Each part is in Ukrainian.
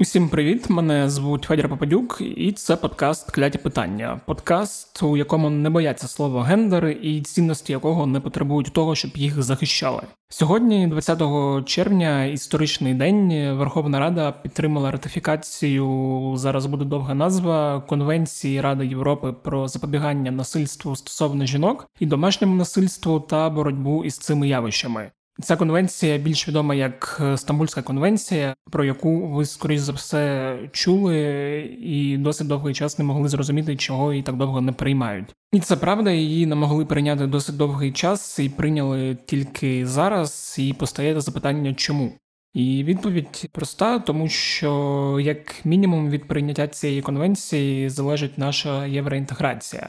Усім привіт! Мене звуть Федір Попадюк, і це подкаст Кляті питання. Подкаст, у якому не бояться слова гендер і цінності якого не потребують того, щоб їх захищали. Сьогодні, 20 червня, історичний день, Верховна Рада підтримала ратифікацію. Зараз буде довга назва Конвенції Ради Європи про запобігання насильству стосовно жінок і домашньому насильству та боротьбу із цими явищами. Ця конвенція більш відома як е, Стамбульська конвенція, про яку ви скоріш за все чули, і досить довгий час не могли зрозуміти, чого її так довго не приймають. І це правда, її не могли прийняти досить довгий час і прийняли тільки зараз. І постає запитання, чому. І відповідь проста, тому що як мінімум від прийняття цієї конвенції залежить наша євроінтеграція.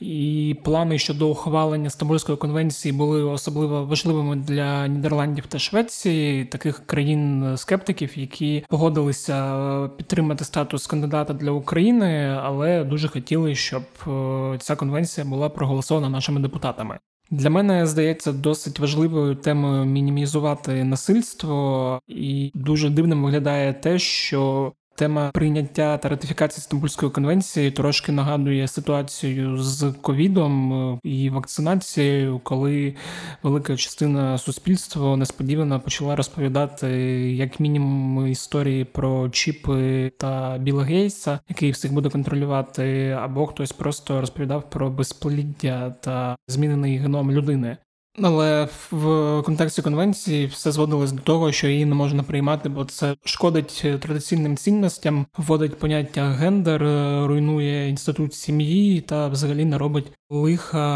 І плани щодо ухвалення Стамбульської конвенції були особливо важливими для Нідерландів та Швеції, таких країн-скептиків, які погодилися підтримати статус кандидата для України, але дуже хотіли, щоб е, ця конвенція була проголосована нашими депутатами. Для мене здається досить важливою темою мінімізувати насильство, і дуже дивним виглядає те, що Тема прийняття та ратифікації Стамбульської конвенції трошки нагадує ситуацію з ковідом е, і вакцинацією, коли велика частина суспільства несподівано почала розповідати як мінімум історії про чіпи та Біла Гейса, який всіх буде контролювати, або хтось просто розповідав про безпліддя та змінений геном людини. Але в контексті конвенції все зводилось до того, що її не можна приймати, бо це шкодить традиційним цінностям, вводить поняття гендер, руйнує інститут сім'ї та взагалі не робить лиха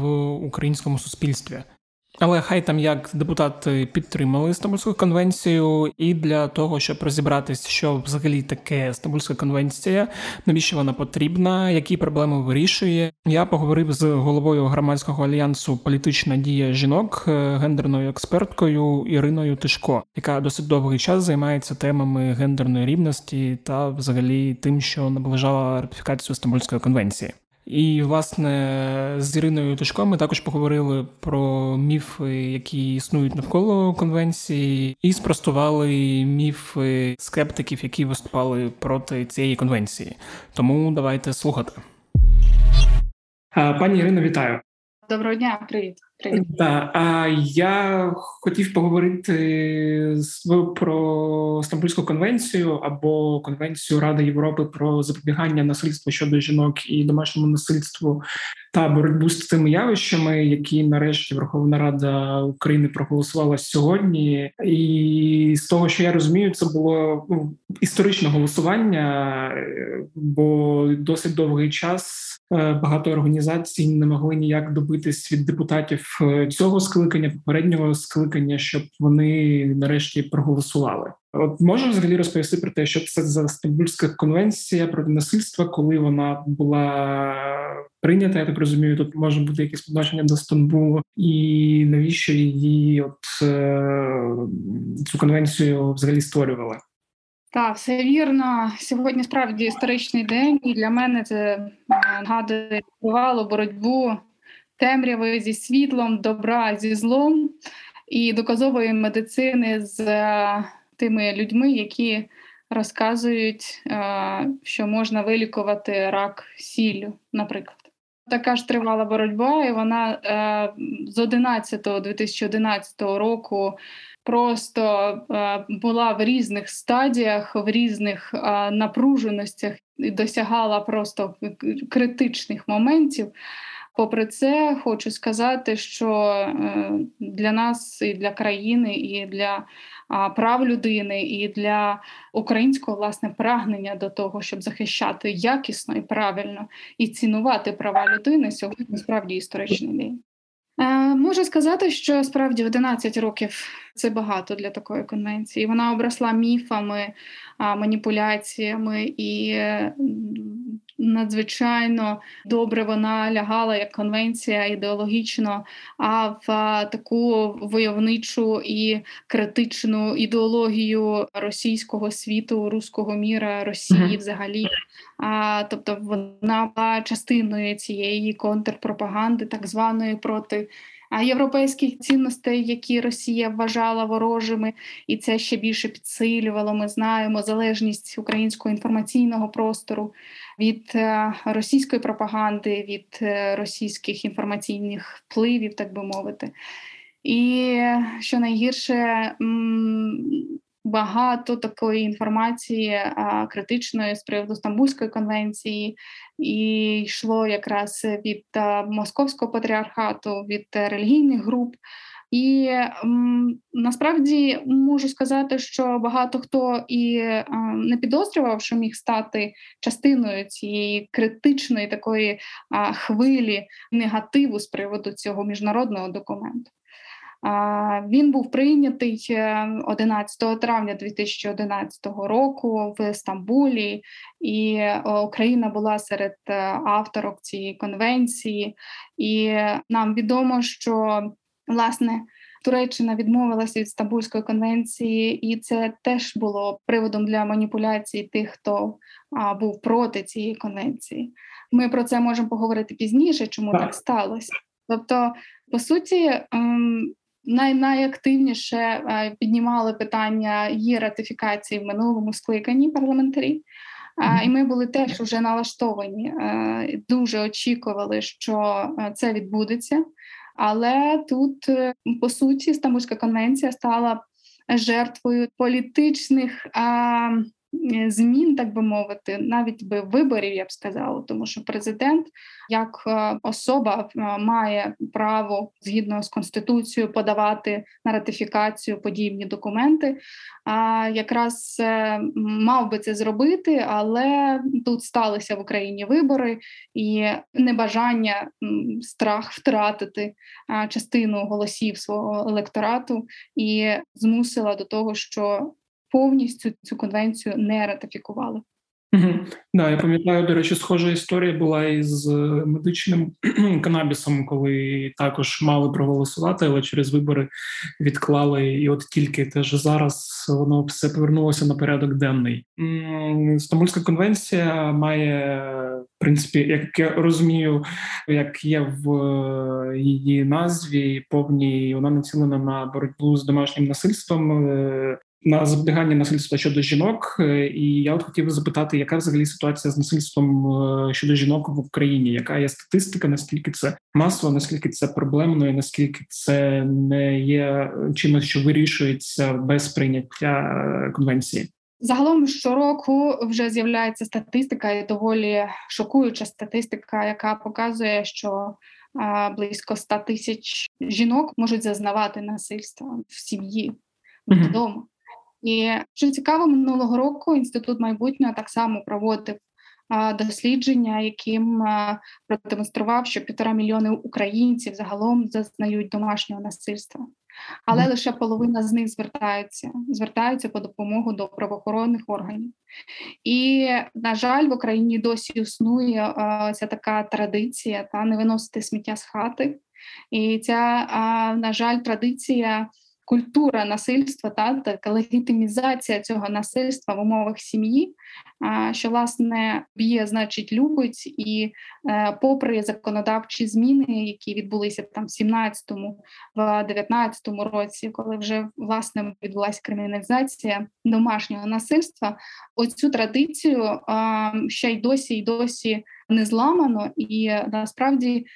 в українському суспільстві. Але хай там як депутати підтримали Стамбульську конвенцію, і для того, щоб розібратись, що взагалі таке Стамбульська конвенція, навіщо вона потрібна, які проблеми вирішує, я поговорив з головою громадського альянсу Політична дія жінок, е, гендерною експерткою Іриною Тишко, яка досить довгий час займається темами гендерної рівності та взагалі тим, що наближала ратифікацію Стамбульської конвенції. І, власне, з Іриною Тушко ми також поговорили про міфи, які існують навколо конвенції, і спростували міфи скептиків, які виступали проти цієї конвенції. Тому давайте слухати. Пані Ірино, вітаю. Доброго дня, привіт. Привіт. А я хотів поговорити з про Стамбульську конвенцію або Конвенцію Ради Європи про запобігання насильству щодо жінок і домашньому насильству та боротьбу з цими явищами, які нарешті Верховна Рада України проголосувала сьогодні. І з того, що я розумію, це було ну, історичне голосування, бо досить довгий час е, багато організацій не могли ніяк добитись від депутатів цього скликання, попереднього скликання, щоб вони нарешті проголосували. От можу взагалі розповісти про те, що це за Стамбульська конвенція проти насильства, коли вона була прийнята. Я так розумію, тут може бути якесь побачення до Стамбулу, і навіщо її от е, цю конвенцію взагалі створювали? Так, все вірно. Сьогодні справді історичний день, і для мене це е, нагадує тривалу боротьбу темряви зі світлом, добра зі злом і доказової медицини з тими людьми, які розказують, е, що можна вилікувати рак сіллю, наприклад. Така ж тривала боротьба, і вона е, з 11 2011 року просто е, була в різних стадіях, в різних напруженостях і досягала просто критичних моментів. Попри це, хочу сказати, що для нас і для країни, і для прав людини і для українського власне прагнення до того, щоб захищати якісно і правильно і цінувати права людини сьогодні справді історичний день. Е, можу сказати, що справді 11 років це багато для такої конвенції. Вона обросла міфами, маніпуляціями і надзвичайно добре вона лягала як конвенція ідеологічно, а в таку войовничу і критичну ідеологію російського світу, руського міра, Росії взагалі. А, Тобто вона була частиною цієї контрпропаганди, так званої проти європейських цінностей, які Росія вважала ворожими, і це ще більше підсилювало. Ми знаємо залежність українського інформаційного простору від е, російської пропаганди, від е, російських інформаційних впливів, так би мовити. І що найгірше, багато такої інформації а, критичної з приводу Стамбульської конвенції, і йшло якраз від а, московського патріархату, від релігійних груп. І м, насправді можу сказати, що багато хто і а, не підозрював, що міг стати частиною цієї критичної такої а, хвилі негативу з приводу цього міжнародного документу. Він був прийнятий 11 е, травня 2011 року в Стамбулі, і е, Україна була серед е, авторок цієї конвенції, і нам відомо, що власне. Туреччина відмовилася від Стамбульської конвенції, і це теж було приводом для маніпуляцій тих, хто а, був проти цієї конвенції. Ми про це можемо поговорити пізніше, чому так, так сталося. Тобто, по суті, ем, най- найактивніше е, піднімали питання її ратифікації в минулому скликанні парламентарі. Mm-hmm. І ми були теж вже налаштовані, е, дуже очікували, що це відбудеться. Але тут, по суті, Стамбульська конвенція стала жертвою політичних Е, змін, так би мовити, навіть би виборів, я б сказала, тому що президент як е, особа е, має право згідно з конституцією подавати на ратифікацію подібні документи. А якраз мав би це зробити, але тут сталися в Україні вибори і небажання страх втратити частину голосів свого електорату і змусила до того, що повністю цю конвенцію не ратифікували. Угу. Да, я пам'ятаю, до речі, схожа історія була із е, медичним канабісом, коли також мали проголосувати, але через вибори відклали. І от тільки теж зараз воно все повернулося на порядок денний. Стамбульська конвенція має в принципі, як я розумію, як є в е, її назві повній, вона націлена на боротьбу з домашнім насильством. На запобігання насильства щодо жінок, е, і я от хотів запитати, яка взагалі ситуація з насильством е, щодо жінок в Україні? Яка є статистика? Наскільки це масово, наскільки це проблемно, і наскільки це не є чимось, що вирішується без прийняття е, конвенції? Загалом щороку вже з'являється статистика, і доволі шокуюча статистика, яка показує, що близько 100 тисяч жінок можуть зазнавати насильства в сім'ї вдома. І що цікаво, минулого року інститут майбутнього так само проводив дослідження, яким продемонстрував, що півтора мільйони українців загалом зазнають домашнього насильства, але лише половина з них звертаються, звертаються по допомогу до правоохоронних органів. І, на жаль, в Україні досі існує ця така традиція та не виносити сміття з хати. І ця, на жаль, традиція культура насильства та така легітимізація цього насильства в умовах сім'ї, що власне б'є, значить, любить, і е, попри законодавчі зміни, які відбулися там в 17-му, в 19-му році, коли вже власне відбулася криміналізація домашнього насильства, оцю традицію ще й досі й досі не зламано, і насправді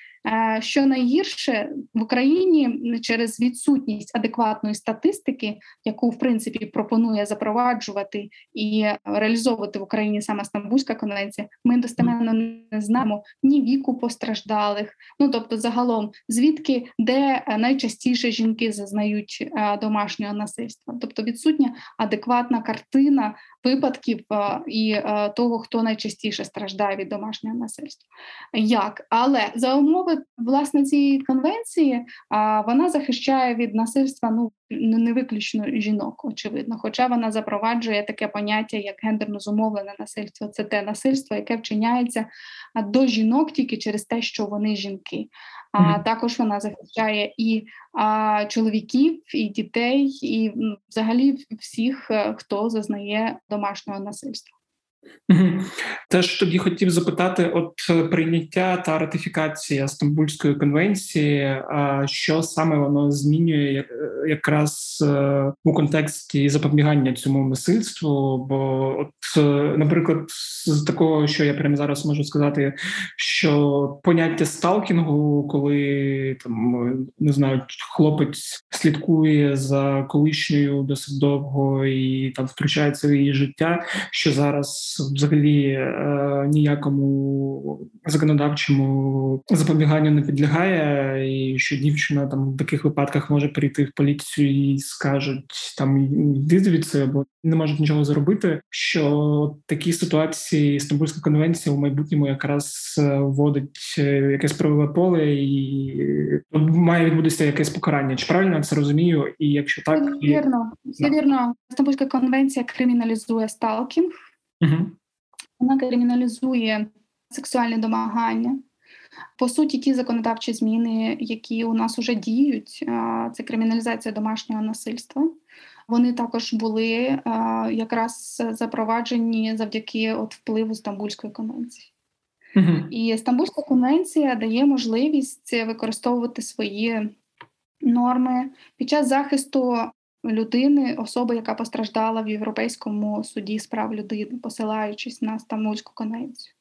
що найгірше в Україні через відсутність адекватної статистики, яку в принципі пропонує запроваджувати і реалізовувати в Україні саме Стамбульська конвенція, ми достеменно не знаємо ні віку постраждалих, ну тобто, загалом, звідки де найчастіше жінки зазнають е, домашнього насильства, тобто відсутня адекватна картина випадків е, і того, хто найчастіше страждає від домашнього насильства. Як? Але за умови власне цієї конвенції а, вона захищає від насильства ну не виключно жінок, очевидно. Хоча вона запроваджує таке поняття, як гендерно зумовлене насильство. Це те насильство, яке вчиняється до жінок тільки через те, що вони жінки. А також вона захищає і а, чоловіків, і дітей, і взагалі всіх, е, хто зазнає домашнього насильства. Теж тоді хотів запитати: от е, прийняття та ратифікація Стамбульської конвенції, що саме воно змінює е, якраз е, у контексті запобігання цьому насильству? Бо, от, наприклад, з такого, що я прямо зараз можу сказати, що поняття сталкінгу, коли там не знаю, хлопець слідкує за колишньою досить довго і там втручається в її життя, що зараз взагалі е, ніякому законодавчому запобіганню не підлягає, і що дівчина там в таких випадках може прийти в поліцію і скажуть там йди звідси, бо не можуть нічого зробити. Що такі ситуації Стамбульська конвенція у майбутньому якраз е, вводить е, якесь правове поле, і має відбутися якесь покарання. Чи правильно я це розумію? І якщо так, вірно, все вірно. Стамбульська конвенція криміналізує сталкінг. Угу. Вона криміналізує сексуальне домагання. По суті, ті законодавчі зміни, які у нас вже діють, це криміналізація домашнього насильства. Вони також були якраз запроваджені завдяки от впливу Стамбульської конвенції. uh І Стамбульська конвенція дає можливість використовувати свої норми під час захисту людини, особи, яка постраждала в Європейському суді з прав людини, посилаючись на Стамбульську конвенцію.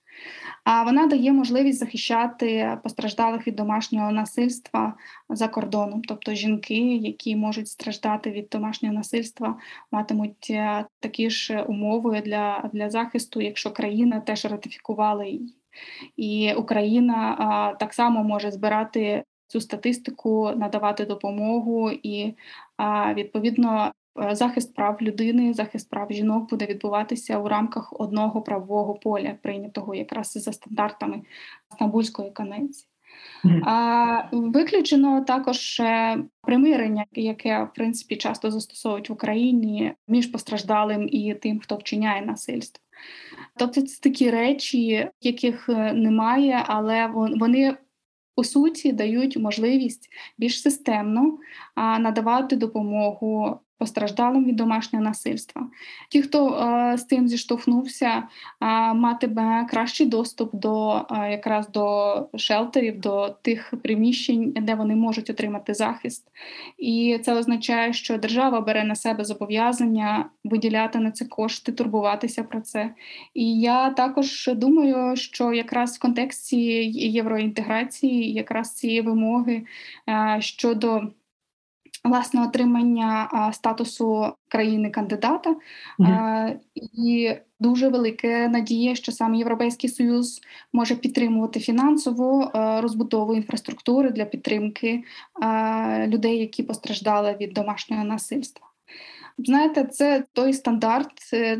А вона дає можливість захищати постраждалих від домашнього насильства за кордоном, тобто жінки, які можуть страждати від домашнього насильства, матимуть е, такі ж умови для для захисту, якщо країна теж ратифікувала її. І Україна а, так само може збирати цю статистику, надавати допомогу і відповідно. Е, захист прав людини, захист прав жінок буде відбуватися у рамках одного правового поля, прийнятого якраз за стандартами Стамбульської конвенції. А, Виключено також е, примирення, яке в принципі часто застосовують в Україні між постраждалим і тим, хто вчиняє насильство. Тобто це такі речі, яких е, немає, але вони по суті дають можливість більш системно надавати допомогу постраждалим від домашнього насильства. Ті, хто е, з цим зіштовхнувся, е, матиме кращий доступ до е, якраз до шелтерів, до тих приміщень, де вони можуть отримати захист. І це означає, що держава бере на себе зобов'язання виділяти на це кошти, турбуватися про це. І я також думаю, що якраз в контексті євроінтеграції, якраз цієї вимоги щодо власне отримання статусу країни-кандидата, mm і дуже велика надія, що саме Європейський Союз може підтримувати фінансову розбудову інфраструктури для підтримки людей, які постраждали від домашнього насильства. Знаєте, це той стандарт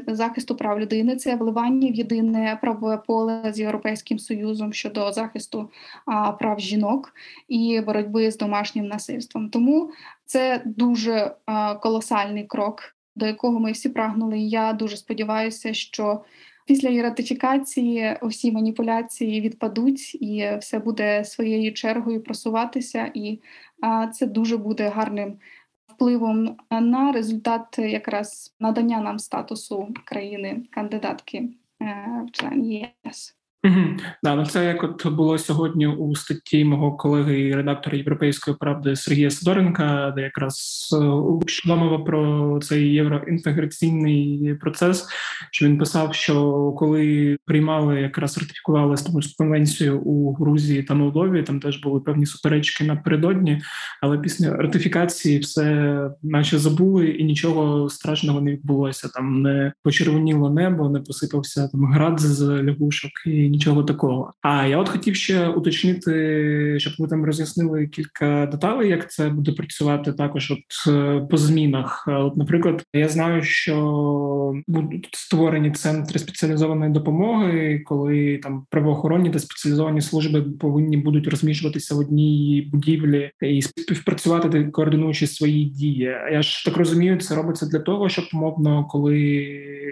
захисту прав людини, це вливання в єдине правове поле з європейським союзом щодо захисту а, прав жінок і боротьби з домашнім насильством. Тому це дуже колосальний крок, до якого ми всі прагнули. Я дуже сподіваюся, що після її ратифікації усі маніпуляції відпадуть, і все буде своєю чергою просуватися, і це дуже буде гарним впливом на результат якраз надання нам статусу країни-кандидатки е, в член ЄС. Да, ну це як от було сьогодні у статті мого колеги редактора Європейської правди Сергія Сидоренка, де якраз йшла мова про цей євроінтеграційний процес. Що він писав, що коли приймали якраз ратифікували Стамбульську конвенцію у Грузії та Молдові, там теж були певні суперечки напередодні, але після ратифікації все наче забули, і нічого страшного не відбулося. Там не почервоніло небо, не посипався там град з лягушок і нічого такого. А я от хотів ще уточнити, щоб ви там роз'яснили кілька деталей, як це буде працювати також. От е, по змінах. От, наприклад, я знаю, що будуть створені центри спеціалізованої допомоги, коли там правоохоронні та спеціалізовані служби повинні будуть розміщуватися в одній будівлі і співпрацювати, координуючи свої дії. Я ж так розумію, це робиться для того, щоб умовно, коли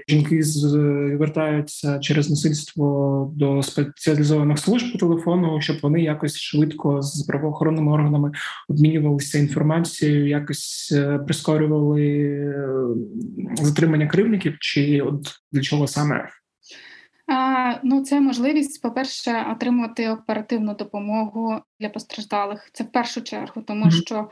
жінки звертаються через насильство до спеціалізованих служб по телефону, щоб вони якось швидко з правоохоронними органами обмінювалися інформацією, якось е, прискорювали е, затримання кривників, чи от для чого саме? А, Ну, це можливість, по-перше, отримувати оперативну допомогу для постраждалих. Це в першу чергу, тому mm-hmm. що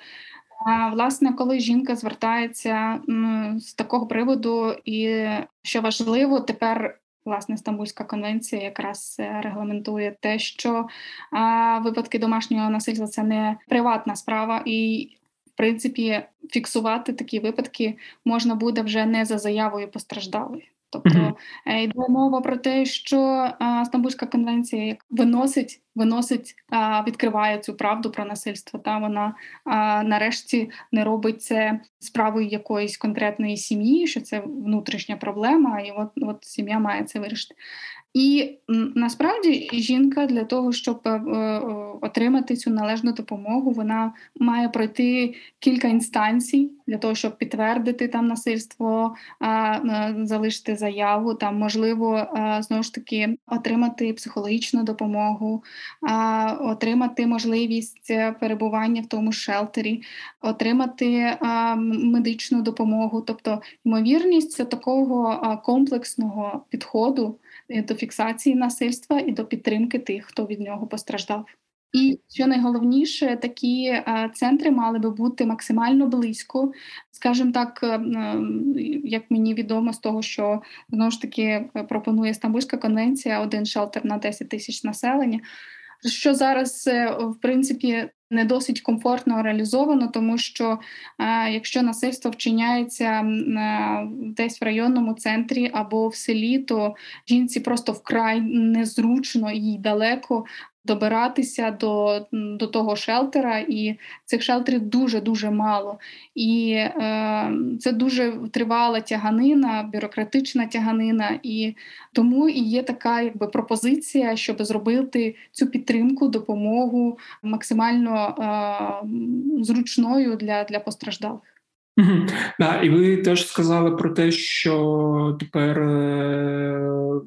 а, власне, коли жінка звертається м, з такого приводу, і що важливо, тепер власне Стамбульська конвенція якраз е, регламентує те, що а, випадки домашнього насильства це не приватна справа і. В принципі, фіксувати такі випадки можна буде вже не за заявою постраждалої. Тобто mm-hmm. йде мова про те, що а, Стамбульська конвенція виносить, виносить, відкриває цю правду про насильство. Та вона нарешті не робить це справою якоїсь конкретної сім'ї, що це внутрішня проблема, і от, от сім'я має це вирішити. І насправді жінка для того, щоб е, е, отримати цю належну допомогу, вона має пройти кілька інстанцій для того, щоб підтвердити там насильство, е, залишити заяву, там можливо знову ж таки отримати психологічну допомогу, отримати можливість перебування в тому шелтері, отримати медичну допомогу, тобто ймовірність такого комплексного підходу до фіксації насильства і до підтримки тих, хто від нього постраждав. І що найголовніше, такі е, центри мали би бути максимально близько, скажімо так, е, як мені відомо з того, що знову ж таки пропонує Стамбульська конвенція, один шелтер на 10 тисяч населення. Що зараз е, в принципі не досить комфортно реалізовано, тому що е, якщо насильство вчиняється е, десь в районному центрі або в селі, то жінці просто вкрай незручно і далеко добиратися до до того шелтера, і цих шелтерів дуже дуже мало. І е, це дуже тривала тяганина, бюрократична тяганина, і тому і є така якби пропозиція, щоб зробити цю підтримку, допомогу максимально е, зручною для, для постраждалих. Да, і ви теж сказали про те, що тепер е,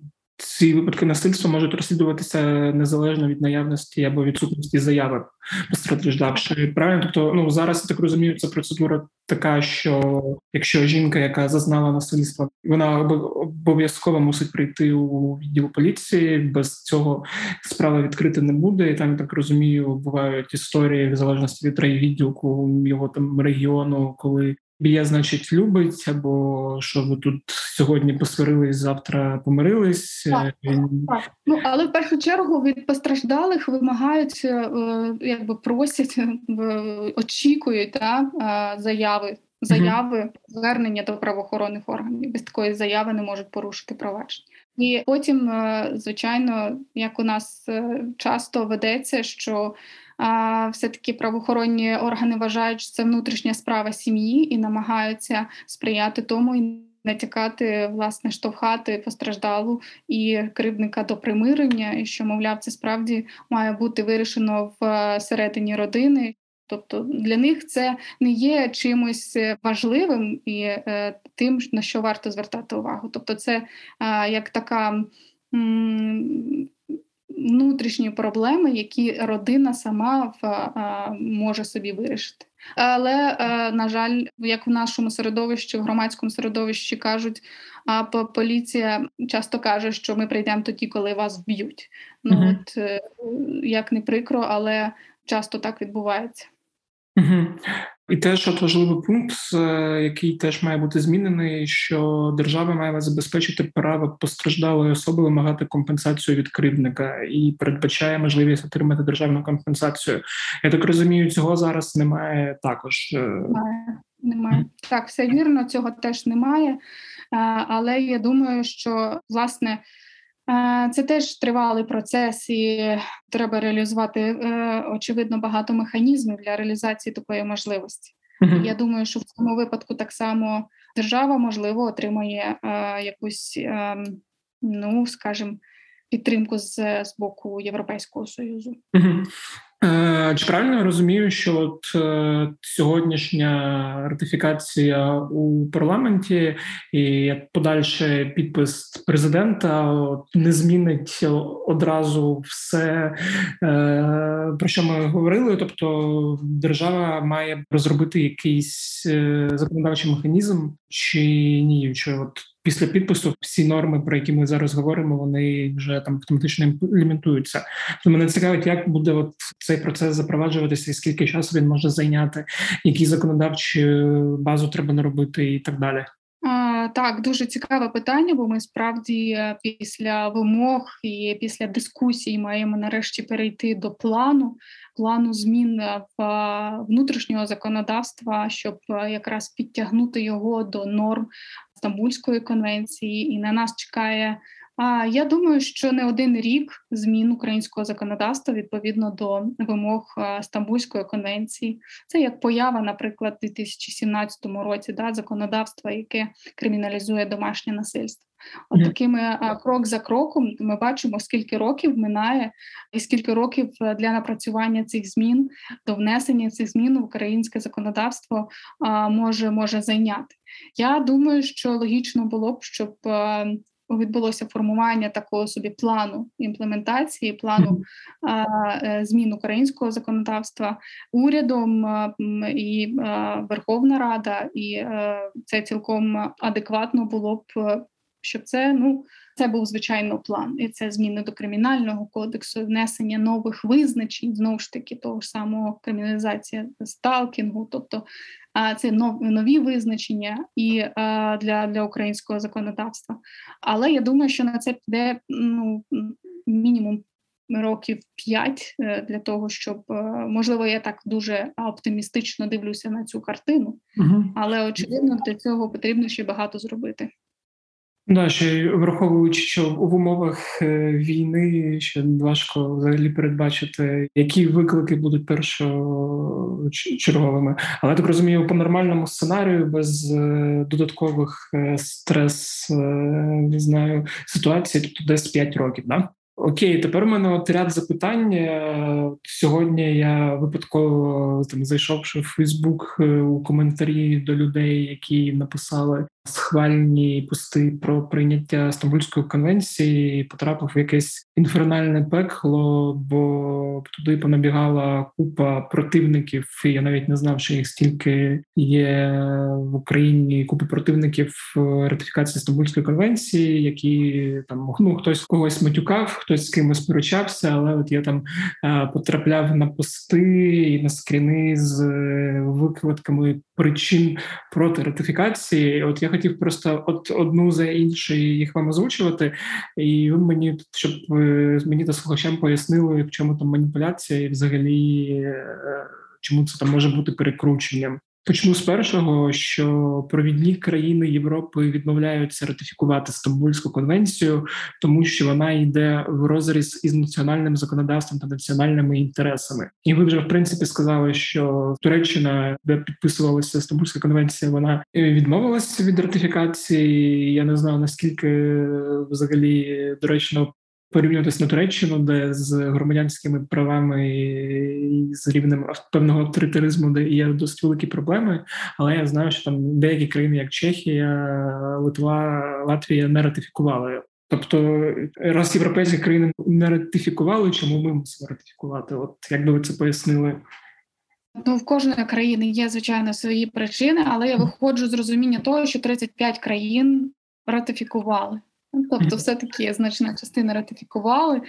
ці випадки насильства можуть розслідуватися незалежно від наявності або відсутності заяви постраждавшої. Правильно, тобто ну зараз я так розумію, це процедура така, що якщо жінка, яка зазнала насильства, вона обов'язково мусить прийти у відділ поліції. Без цього справа відкрити не буде. І там я так розумію, бувають історії в залежності від райвідділку його там регіону, коли Б'є, значить, любить, або що ви тут сьогодні посварились, завтра помирились. Так, е, так. Ну але в першу чергу від постраждалих вимагають, е, якби просять, е, очікують та, заяви, заяви, звернення до правоохоронних органів. Без такої заяви не можуть порушити провадження. І потім, звичайно, як у нас часто ведеться, що а, все-таки правоохоронні органи вважають, що це внутрішня справа сім'ї і намагаються сприяти тому і натякати, власне, штовхати постраждалу і кривдника до примирення, і що, мовляв, це справді має бути вирішено в е, родини. Тобто для них це не є чимось важливим і е, тим, на що варто звертати увагу. Тобто, це е, як така м- внутрішні проблеми, які родина сама в, може собі вирішити. Але, е, на жаль, як в нашому середовищі, в громадському середовищі кажуть, а поліція часто каже, що ми прийдемо тоді, коли вас вб'ють. Ну uh от е, як не прикро, але часто так відбувається. Угу. І теж от важливий пункт, е, який теж має бути змінений, що держава має забезпечити право постраждалої особи вимагати компенсацію від кривдника і передбачає можливість отримати державну компенсацію. Я так розумію, цього зараз немає також. Е. Немає, немає. Так, все вірно, цього теж немає. Але я думаю, що власне. Це теж тривалий процес, і треба реалізувати е, очевидно багато механізмів для реалізації такої можливості. Uh-huh. Я думаю, що в цьому випадку так само держава можливо отримає е, якусь, ем, ну скажімо, підтримку з з боку Європейського союзу. Mm-hmm. Е, чи правильно я розумію, що от е, сьогоднішня ратифікація у парламенті і подальший підпис президента от, не змінить одразу все, е, про що ми говорили? Тобто, держава має розробити якийсь законодавчий механізм чи ні? Чи от після підпису всі норми, про які ми зараз говоримо, вони вже там автоматично імплементуються. То мене цікавить, як буде от цей процес запроваджуватися, і скільки часу він може зайняти, які законодавчі базу треба наробити, і так далі. Так, дуже цікаве питання, бо ми справді е, після вимог і після дискусій маємо нарешті перейти до плану, плану змін е, в е, внутрішнього законодавства, щоб якраз підтягнути його до норм Стамбульської конвенції, і на нас чекає я думаю, що не один рік змін українського законодавства відповідно до вимог Стамбульської конвенції. Це як поява, наприклад, у 2017 році да, законодавства, яке криміналізує домашнє насильство. От такими крок за кроком ми бачимо, скільки років минає, і скільки років для напрацювання цих змін, до внесення цих змін в українське законодавство може може зайняти. Я думаю, що логічно було б, щоб відбулося формування такого собі плану імплементації, плану е, змін українського законодавства урядом і Верховна Рада, і е, це цілком адекватно було б, щоб це ну. Це був звичайно план, і це зміни до кримінального кодексу, внесення нових визначень знову ж таки того ж самого криміналізація сталкінгу, тобто це нові визначення і для для українського законодавства. Але я думаю, що на це піде ну мінімум. Років п'ять е, для того, щоб е, можливо я так дуже оптимістично дивлюся на цю картину, але очевидно для цього потрібно ще багато зробити. Да, ще враховуючи, що в умовах е, війни ще важко взагалі передбачити, які виклики будуть першочерговими. Але так розумію, по нормальному сценарію без е, додаткових е, стрес не знаю ситуацій, тобто десь 5 років, да? Окей, тепер у мене от ряд запитань. Сьогодні я випадково там зайшовши в Фейсбук у коментарі до людей, які написали схвальні пости про прийняття Стамбульської конвенції, потрапив в якесь інфернальне пекло, бо туди понабігала купа противників. Я навіть не знав, що їх стільки є в Україні. Купа противників ратифікації Стамбульської конвенції, які там ну хтось когось матюкав, хтось з кимось сперечався, але от я там потрапляв на пости і на скріни з е, викладками причин проти ратифікації. От я хотів просто от одну за іншою їх вам озвучувати, і ви мені щоб мені та слухачам пояснили, в чому там маніпуляція, і взагалі е, чому це там може бути перекрученням. Почну з першого, що провідні країни Європи відмовляються ратифікувати Стамбульську конвенцію, тому що вона йде в розріз із національним законодавством та національними інтересами. І ви вже в принципі сказали, що Туреччина, де підписувалася Стамбульська конвенція, вона відмовилася від ратифікації. Я не знаю наскільки взагалі доречно порівнюватися на Туреччину, де з громадянськими правами і з рівнем певного авторитаризму, де є досить великі проблеми. Але я знаю, що там деякі країни, як Чехія, Литва, Латвія, не ратифікували. Тобто, раз європейські країни не ратифікували, чому ми мусимо ратифікувати? От як би ви це пояснили? Ну, в кожної країни є звичайно свої причини, але я виходжу з розуміння того, що 35 країн ратифікували. Тобто, все-таки значна частина ратифікували.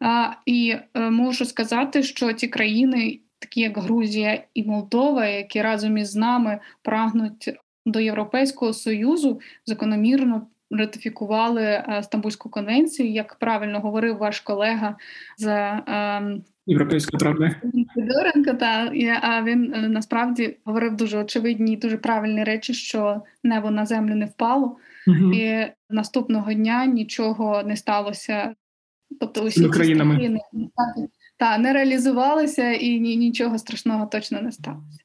А, І е, можу сказати, що ті країни, такі як Грузія і Молдова, які разом із нами прагнуть до Європейського союзу, закономірно ратифікували е, Стамбульську конвенцію, як правильно говорив ваш колега з е, Європейської правди. Федоренко, та а він е, насправді говорив дуже очевидні, дуже правильні речі, що небо на землю не впало. Угу. І наступного дня нічого не сталося. Тобто усі ці країни та, не реалізувалися і ні, нічого страшного точно не сталося.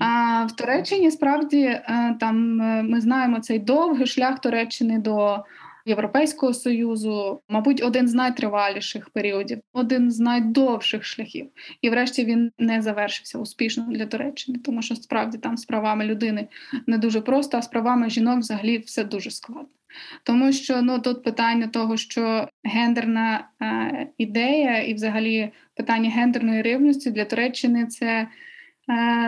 А в Туреччині справді е, там е, ми знаємо цей довгий шлях Туреччини до Європейського союзу, мабуть, один з найтриваліших періодів, один з найдовших шляхів. І, врешті, він не завершився успішно для Туреччини, тому що справді там з правами людини не дуже просто, а з правами жінок взагалі все дуже складно. Тому що ну тут питання того, що гендерна е, ідея і, взагалі, питання гендерної рівності для Туреччини це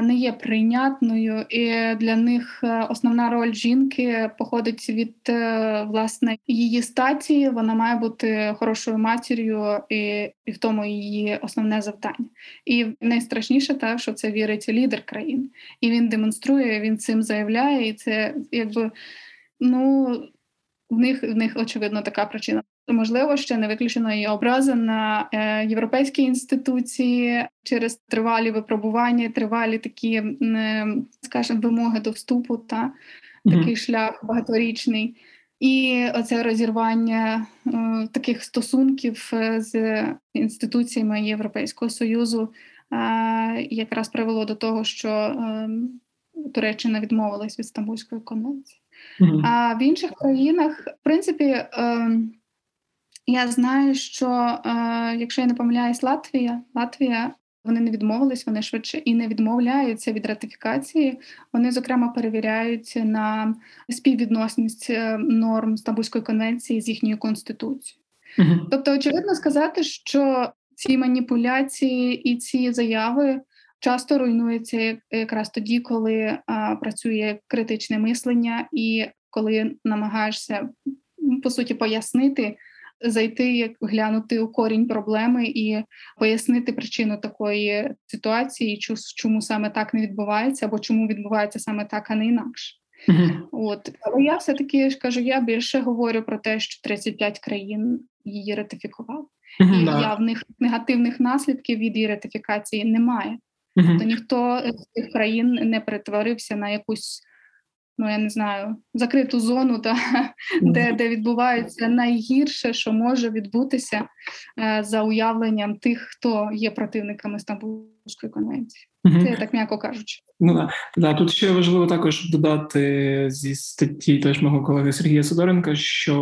не є прийнятною, і для них е, основна роль жінки походить від е, власне її статі. Вона має бути хорошою матір'ю, і, і в тому її основне завдання. І найстрашніше те, що це вірить лідер країни, і він демонструє, він цим заявляє, і це якби ну в них в них очевидно така причина. Можливо, ще не виключено і образи на е, європейські інституції через тривалі випробування, тривалі такі, е, скажімо, вимоги до вступу та такий mm-hmm. шлях багаторічний. І оце розірвання е, таких стосунків е, з інституціями Європейського союзу е, якраз привело до того, що е, Туреччина відмовилась від Стамбульської конвенції. Mm-hmm. А в інших країнах, в принципі, ем, я знаю, що е, якщо я не помиляюсь, Латвія, Латвія. Вони не відмовились, вони швидше і не відмовляються від ратифікації. Вони, зокрема, перевіряють на співвідносність е, норм Стамбульської конвенції з їхньою конституцією. uh Тобто, очевидно сказати, що ці маніпуляції і ці заяви часто руйнуються якраз тоді, коли а, працює критичне мислення, і коли намагаєшся по суті пояснити зайти, як глянути у корінь проблеми і пояснити причину такої ситуації, чому саме так не відбувається, або чому відбувається саме так, а не інакше. Mm-hmm. От але я все таки ж кажу, я більше говорю про те, що 35 країн її ратифікували, mm-hmm, і да. явних негативних наслідків від її ратифікації немає. Mm-hmm. Тобто ніхто з цих країн не перетворився на якусь ну я не знаю, закриту зону, та, де де відбувається найгірше, що може відбутися е, за уявленням тих, хто є противниками Стамбульської конвенції. Це я так м'яко кажучи. Ну да, да, тут ще важливо також додати зі статті теж мого колеги Сергія Сидоренка, що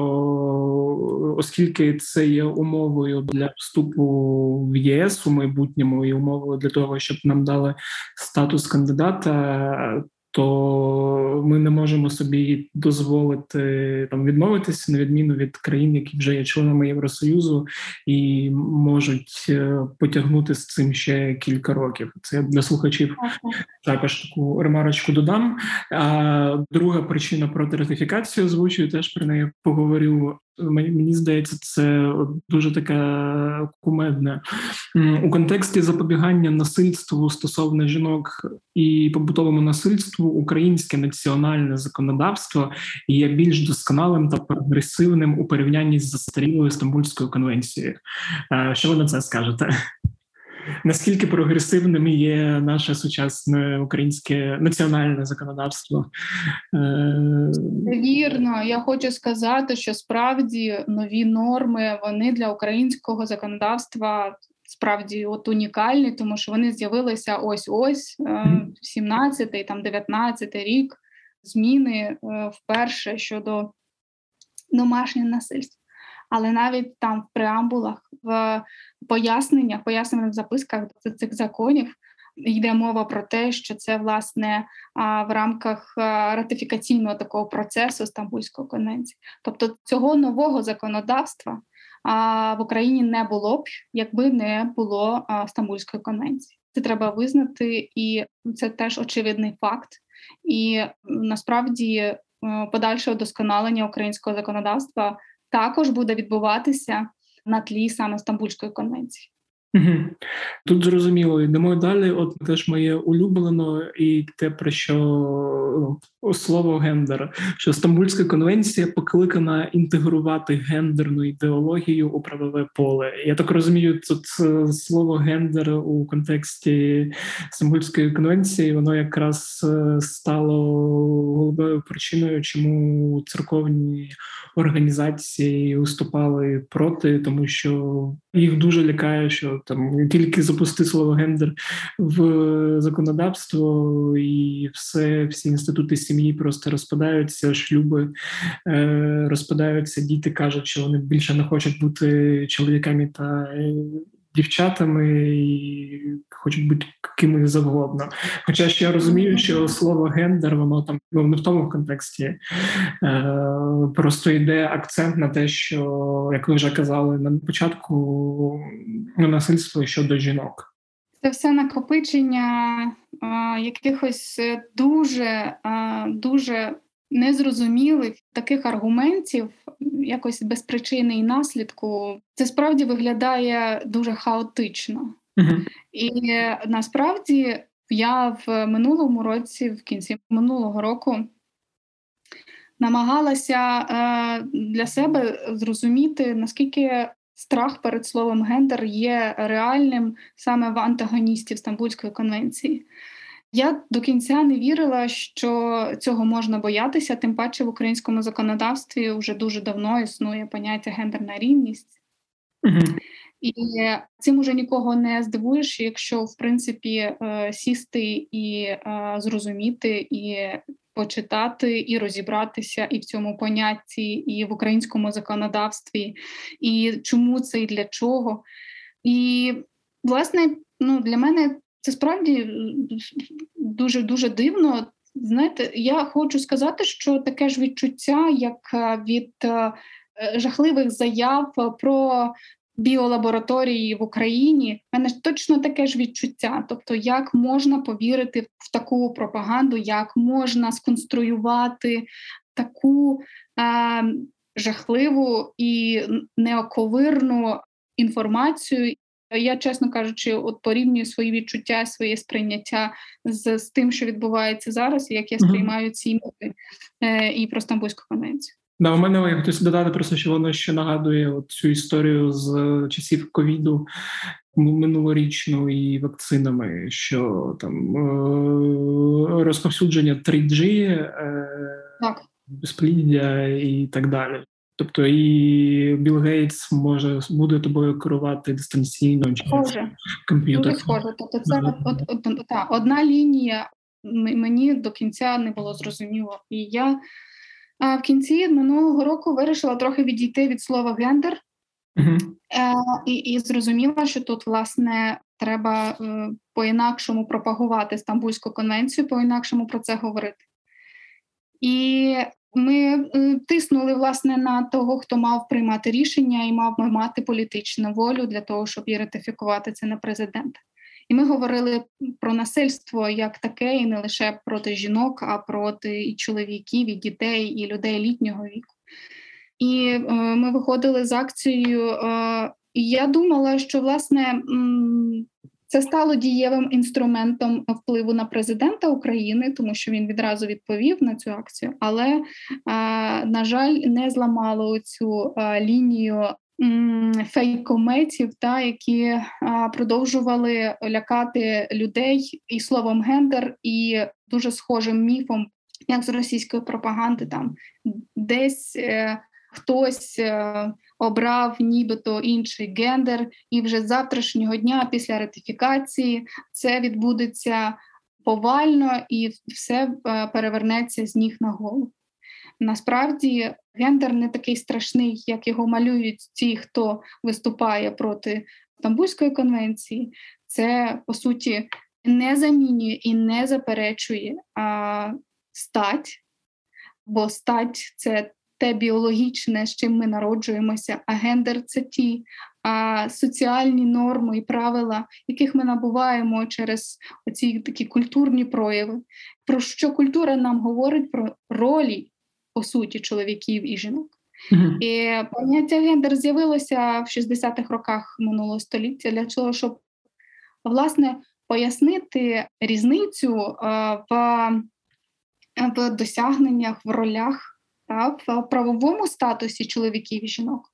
оскільки це є умовою для вступу в ЄС у майбутньому і умовою для того, щоб нам дали статус кандидата, то ми не можемо собі дозволити там відмовитися на відміну від країн, які вже є членами Євросоюзу, і можуть е, потягнути з цим ще кілька років. Це для слухачів також таку ремарочку додам. А друга причина проти ратифікації озвучую, теж про неї поговорю. Мені мені здається, це дуже таке кумедне у контексті запобігання насильству стосовно жінок і побутовому насильству. Українське національне законодавство є більш досконалим та прогресивним у порівнянні з застарілою Стамбульською конвенцією. Що ви на це скажете? Наскільки прогресивним є наше сучасне українське національне законодавство? Е, Вірно, я хочу сказати, що справді нові норми вони для українського законодавства. Справді от унікальні, тому що вони з'явилися ось ось 17-й, е, там 19-й рік зміни е, вперше щодо домашнього насильства але навіть там в преамбулах, в поясненнях, пояснених записках до цих законів йде мова про те, що це власне в рамках ратифікаційного такого процесу Стамбульської конвенції. Тобто цього нового законодавства в Україні не було б, якби не було Стамбульської конвенції. Це треба визнати, і це теж очевидний факт. І насправді е, подальше удосконалення українського законодавства також буде відбуватися на тлі саме Стамбульської конвенції. Угу. Тут зрозуміло, йдемо далі. От теж моє улюблено, і те, про що слово гендер, що Стамбульська конвенція покликана інтегрувати гендерну ідеологію у правове поле. Я так розумію, тут слово гендер у контексті Стамбульської конвенції, воно якраз е, стало головною причиною, чому церковні організації виступали проти, тому що їх дуже лякає, що там тільки запусти слово гендер в законодавство, і все, всі інститути сім'ї просто розпадаються, шлюби е, розпадаються. Діти кажуть, що вони більше не хочуть бути чоловіками та дівчатами і хочуть бути кимось завгодно. Хоча ж я розумію, що слово гендер, воно там ну, не в тому контексті е, просто йде акцент на те, що як ви вже казали на початку, насильство щодо жінок. Це все накопичення а, якихось дуже, а, дуже незрозумілих таких аргументів, якось без причини і наслідку. Це справді виглядає дуже хаотично. Uh-huh. І насправді я в минулому році, в кінці минулого року, намагалася е, для себе зрозуміти, наскільки страх перед словом гендер є реальним саме в антагоністів Стамбульської конвенції. Я до кінця не вірила, що цього можна боятися, тим паче в українському законодавстві вже дуже давно існує поняття гендерна рівність. Uh-huh. І цим уже нікого не здивуєш, якщо в принципі е, сісти і е, зрозуміти, і почитати, і розібратися і в цьому понятті, і в українському законодавстві, і чому це і для чого. І, власне, ну, для мене це справді дуже дуже дивно. Знаєте, я хочу сказати, що таке ж відчуття, як е, від жахливих заяв про біолабораторії в Україні, в мене точно таке ж відчуття. Тобто, як можна повірити в таку пропаганду, як можна сконструювати таку е, жахливу і неоковирну інформацію. Я, чесно кажучи, от порівнюю свої відчуття, своє сприйняття з, з тим, що відбувається зараз, як я сприймаю ці міти е, і про Стамбульську конвенцію. Да, у мене я хотів додати просто, що воно ще нагадує от цю історію з часів ковіду минулорічну і вакцинами, що там е, розповсюдження 3G, е, так. безпліддя і так далі. Тобто і Білл Гейтс може буде тобою керувати дистанційно чи комп'ютер. Дуже схоже. Тобто це от, от, от, та, одна лінія мені до кінця не було зрозуміло. І я а в кінці минулого року вирішила трохи відійти від слова гендер uh-huh. е, і і зрозуміла, що тут власне треба е, по-інакшому пропагувати Стамбульську конвенцію, по-інакшому про це говорити. І ми е, тиснули власне на того, хто мав приймати рішення і мав мати політичну волю для того, щоб і ратифікувати це на президента. І ми говорили про насильство як таке, і не лише проти жінок, а проти і чоловіків, і дітей, і людей літнього віку. І е, ми виходили з акцією. Е, і я думала, що власне м, це стало дієвим інструментом впливу на президента України, тому що він відразу відповів на цю акцію, але е, на жаль, не зламало цю е, лінію фейкометів, та які продовжували лякати людей і словом гендер, і дуже схожим міфом, як з російської пропаганди, там десь е, хтось е, обрав нібито інший гендер, і вже з завтрашнього дня, після ратифікації, це відбудеться повально і все е, перевернеться з ніг на голову. Насправді гендер не такий страшний, як його малюють ті, хто виступає проти Стамбульської конвенції. Це по суті не замінює і не заперечує а, стать, бо стать це те біологічне, з чим ми народжуємося, а гендер це ті а, соціальні норми і правила, яких ми набуваємо через оці такі культурні прояви. Про що культура нам говорить про ролі по суті чоловіків і жінок. Mm-hmm. І поняття гендер з'явилося в 60-х роках минулого століття для того, щоб власне пояснити різницю в в досягненнях, в ролях та, в правовому статусі чоловіків і жінок.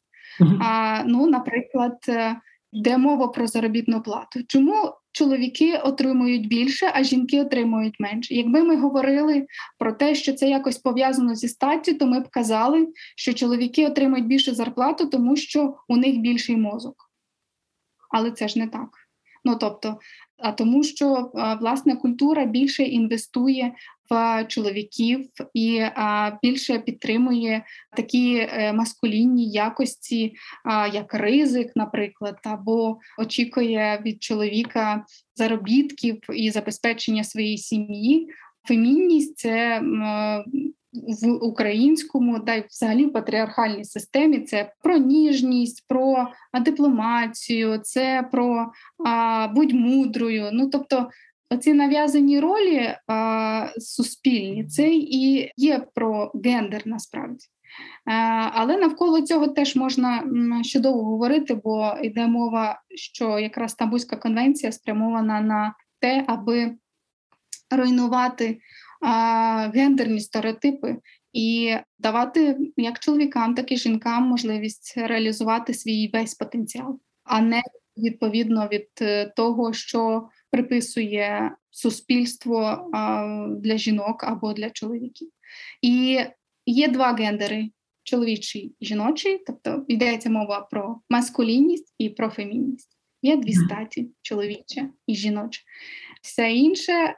А, Ну, наприклад, е, йде мова про заробітну плату. Чому чоловіки отримують більше, а жінки отримують менше? Якби ми говорили про те, що це якось пов'язано зі статтю, то ми б казали, що чоловіки отримують більше зарплату, тому що у них більший мозок. Але це ж не так. Ну тобто, а тому, що власне культура більше інвестує чоловіків і а, більше підтримує такі е, маскулінні якості, як ризик, наприклад, або очікує від чоловіка заробітків і забезпечення своєї сім'ї. Фемінність це в українському, да й взагалі в патріархальній системі це про ніжність, про дипломацію, це про а, будь мудрою. Ну тобто, оці нав'язані ролі а, суспільні, це і є про гендер насправді. Але навколо цього теж можна ще довго говорити, бо йде мова, що якраз Стамбульська конвенція спрямована на те, аби руйнувати гендерні стереотипи і давати як чоловікам, так і жінкам можливість реалізувати свій весь потенціал, а не відповідно від е, того, що приписує суспільство для жінок або для чоловіків. І є два гендери: чоловічий і жіночий, тобто йдеться мова про маскулінність і про фемінність. Є дві статі чоловіче і жіноче. Все інше,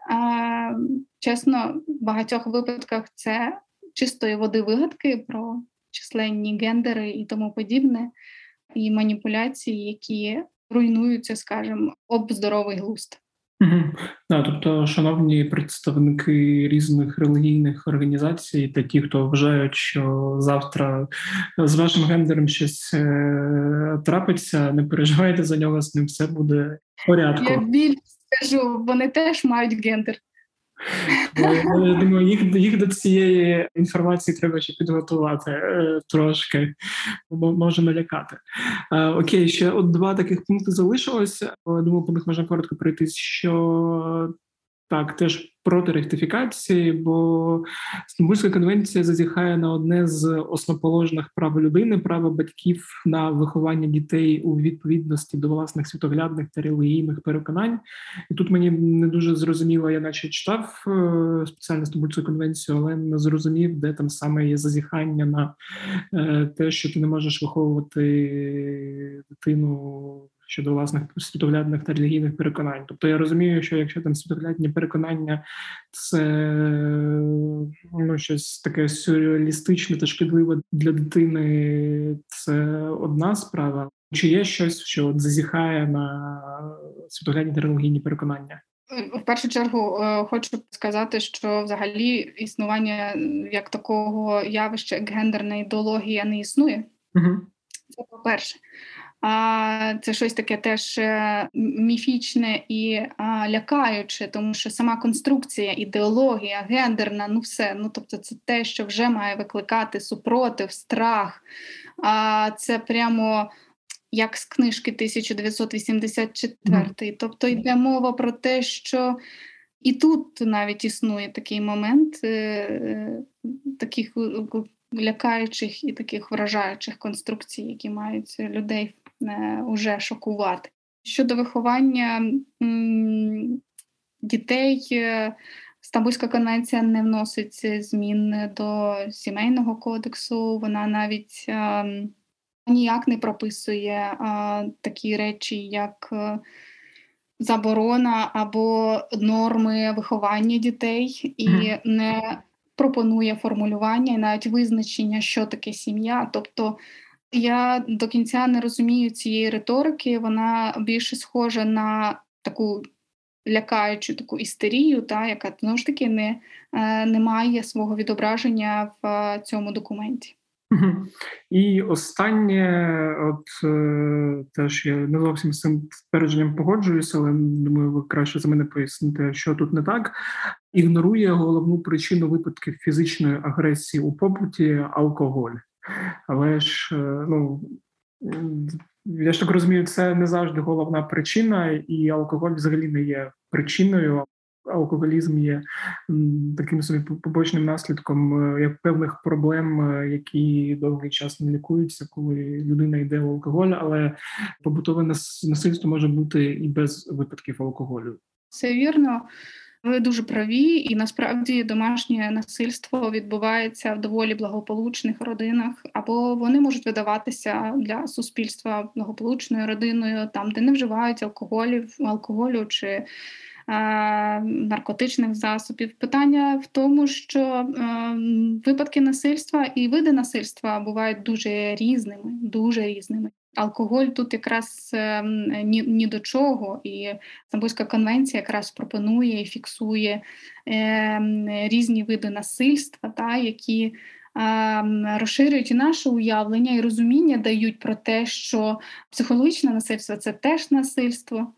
чесно, в багатьох випадках це чистої води вигадки про численні гендери і тому подібне, і маніпуляції, які руйнуються, скажімо, об здоровий глузд. Угу. Да, тобто, шановні представники різних релігійних організацій, та ті, хто вважають, що завтра з вашим гендером щось е- трапиться, не переживайте за нього, з ним все буде в порядку. Я більше скажу, вони теж мають гендер. Я думаю, їх їх до цієї інформації треба ще підготувати е, трошки, може налякати. Е, окей, ще от два таких пункти залишилося. Думаю, по них можна коротко пройти, що так, теж проти ректифікації, бо Стамбульська конвенція зазіхає на одне з основоположних прав людини, право батьків на виховання дітей у відповідності до власних світоглядних та релігійних переконань. І тут мені не дуже зрозуміло, я наче читав е, спеціально Стамбульську конвенцію, але не зрозумів, де там саме є зазіхання на е, те, що ти не можеш виховувати дитину щодо власних світоглядних та релігійних переконань. Тобто я розумію, що якщо там світоглядні переконання це ну, щось таке сюрреалістичне та шкідливе для дитини, це одна справа. Чи є щось, що от зазіхає на світоглядні та релігійні переконання? В першу чергу е, хочу сказати, що взагалі існування як такого явища, як гендерна ідеологія не існує. Угу. Це по перше. А це щось таке теж е, міфічне і лякаюче, тому що сама конструкція, ідеологія, гендерна, ну все. Ну тобто, це те, що вже має викликати супротив, страх. А це прямо. Як з книжки 1984. Mm. Тобто йде мова про те, що і тут навіть існує такий момент е, е таких лякаючих і таких вражаючих конструкцій, які мають людей Е, уже шокувати. Щодо виховання дітей, е, Стамбульська конвенція не вносить змін до сімейного кодексу, вона навіть е, ніяк не прописує такі речі, як заборона або норми виховання дітей, і не пропонує формулювання і навіть визначення, що таке сім'я. Тобто я до кінця не розумію цієї риторики. Вона більше схожа на таку лякаючу таку істерію, та яка знову ж таки не, е, не має свого відображення в е, цьому документі. І останнє, от е, теж я не зовсім з цим твердженням погоджуюся, але думаю, ви краще за мене поясните, що тут не так. Ігнорує головну причину випадків фізичної агресії у побуті алкоголь. Але ж, е, ну я ж так розумію, це не завжди головна причина, і алкоголь взагалі не є причиною. Алкоголізм є таким собі побочним наслідком е, як певних проблем, е, які довгий час не лікуються, коли людина йде в алкоголь, але побутове насильство може бути і без випадків алкоголю. Це вірно. Ви дуже праві, і насправді домашнє насильство відбувається в доволі благополучних родинах, або вони можуть видаватися для суспільства благополучною родиною, там де не вживають алкоголів, алкоголю чи е, наркотичних засобів. Питання в тому, що е, випадки насильства і види насильства бувають дуже різними, дуже різними. Алкоголь тут якраз ем, ні ні до чого, і Стамбульська конвенція якраз пропонує і фіксує е, різні види насильства, та, які е, розширюють і наше уявлення і розуміння дають про те, що психологічне насильство це теж насильство.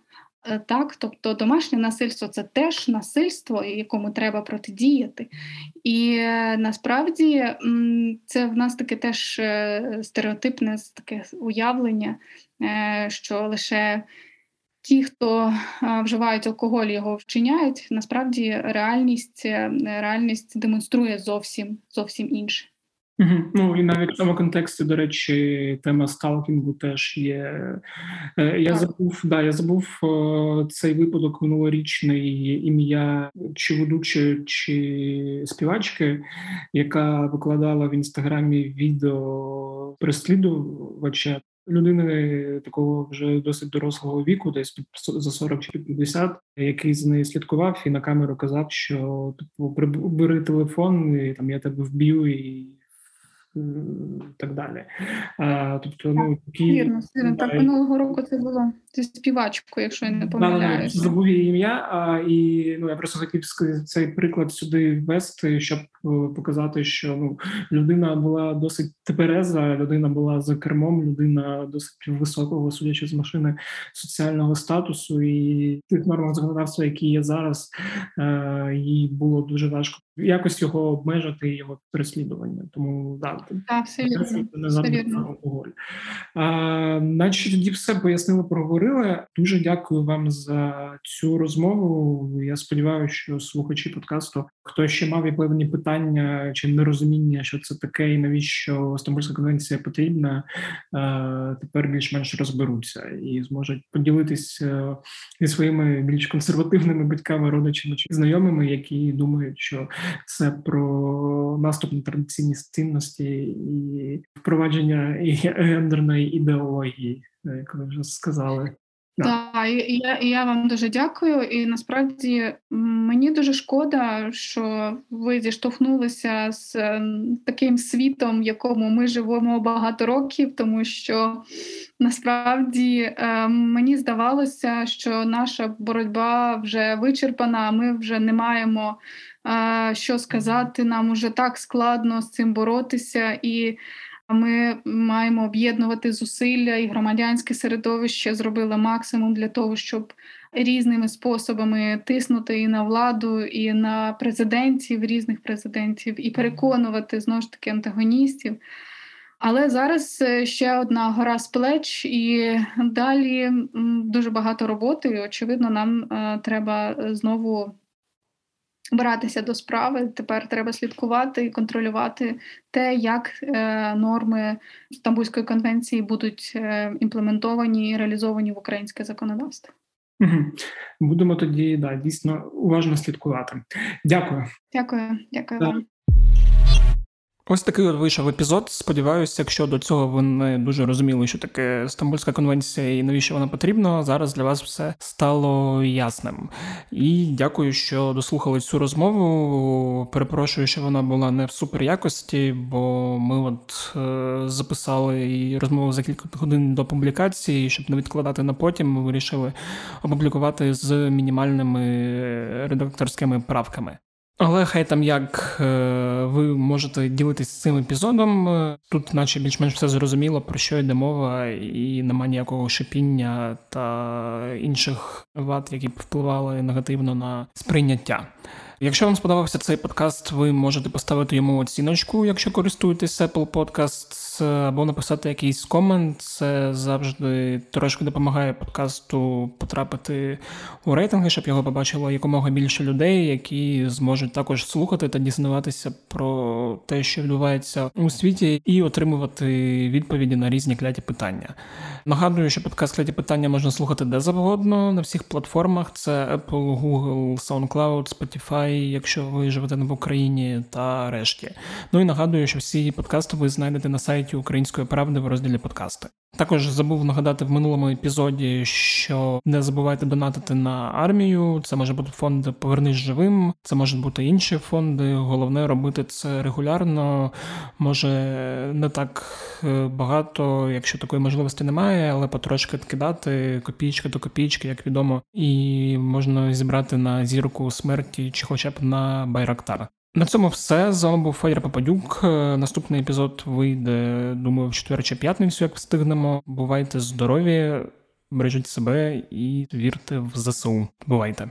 Е, так, тобто домашнє насильство це теж насильство, якому треба протидіяти. І е, насправді це в нас таке теж е, стереотипне таке уявлення, що лише ті, хто вживають алкоголь, його вчиняють. Насправді реальність, реальність демонструє зовсім зовсім інше. Угу. Ну і навіть в цьому контексті, до речі, тема сталкінгу теж є. Е, я забув, да, я забув цей випадок минулорічний ім'я чи ведучої, чи співачки, яка викладала в інстаграмі відео переслідувача. Людини такого вже досить дорослого віку, десь за 40 чи 50, який з нею слідкував і на камеру казав, що типу бери телефон, і там я тебе вб'ю і так далі. Тобто, ну такі вірно, вірно. так минулого року це було зі співачкою, якщо я не помиляюся. Да, забув її ім'я, а і ну я просто хотів цей приклад сюди ввести, щоб е, показати, що ну людина була досить твереза, людина була за кермом, людина досить високого, судячи з машини соціального статусу і тих нормах законодавства, які є зараз, е, їй було дуже важко якось його обмежити його переслідування. Тому да, так, все вірно. Все вірно. алкоголь. Наче тоді все пояснили, проговорили. Дуже дякую вам за цю розмову. Я сподіваюся, що слухачі подкасту, хто ще мав і певні питання чи нерозуміння, що це таке, і навіщо Стамбульська конвенція потрібна, тепер більш-менш розберуться і зможуть поділитися зі своїми більш консервативними батьками, родичами чи знайомими, які думають, що це про наступ на традиційні цінності і впровадження гендерної ідеології, як ви вже сказали. Так, і я і я вам дуже дякую. І насправді мені дуже шкода, що ви зіштовхнулися з таким світом, в якому ми живемо багато років, тому що насправді е, мені здавалося, що наша боротьба вже вичерпана, ми вже не маємо що сказати. Нам уже так складно з цим боротися, і ми маємо об'єднувати зусилля, і громадянське середовище зробило максимум для того, щоб різними способами тиснути і на владу, і на президентів, різних президентів, і переконувати знову ж таки антагоністів. Але зараз е, ще одна гора з плеч, і далі дуже багато роботи. і, Очевидно, нам е, треба знову братися до справи. Тепер треба слідкувати і контролювати те, як е, норми Стамбульської конвенції будуть е, імплементовані і реалізовані в українське законодавство. Угу. Будемо тоді да, дійсно уважно слідкувати. Дякую. Дякую, дякую вам. Ось такий от вийшов епізод. Сподіваюся, якщо до цього ви не дуже розуміли, що таке Стамбульська конвенція і навіщо вона потрібна, зараз для вас все стало ясним. І дякую, що дослухали цю розмову. Перепрошую, що вона була не в супер якості, бо ми от е, записали розмову за кілька годин до публікації, щоб не відкладати на потім. Ми вирішили опублікувати з мінімальними редакторськими правками. Але хай там як е, ви можете ділитися цим епізодом. Е, тут, наче більш-менш все зрозуміло, про що йде мова, і нема ніякого шипіння та інших вад, які впливали негативно на сприйняття. Якщо вам сподобався цей подкаст, ви можете поставити йому оціночку, якщо користуєтесь Apple Podcasts, або написати якийсь комент. Це завжди трошки допомагає подкасту потрапити у рейтинги, щоб його побачило якомога більше людей, які зможуть також слухати та дізнаватися про те, що відбувається у світі, і отримувати відповіді на різні кляті питання. Нагадую, що подкаст кляті питання можна слухати де завгодно на всіх платформах: це Apple, Google, SoundCloud, Spotify. Spotify, якщо ви живете в Україні та решті. Ну і нагадую, що всі подкасти ви знайдете на сайті Української правди в розділі подкасти. Також забув нагадати в минулому епізоді, що не забувайте донатити на армію. Це може бути фонд Повернись живим, це можуть бути інші фонди. Головне робити це регулярно. Може не так е, багато, якщо такої можливості немає, але потрошки кидати копійки до копійки, як відомо, і можна зібрати на зірку смерті чи хоча б на Байрактара. На цьому все. З вами був Федір Попадюк. Е, наступний епізод вийде, думаю, в четвер чи п'ятницю, як встигнемо. Бувайте здорові, бережіть себе і вірте в ЗСУ. Бувайте.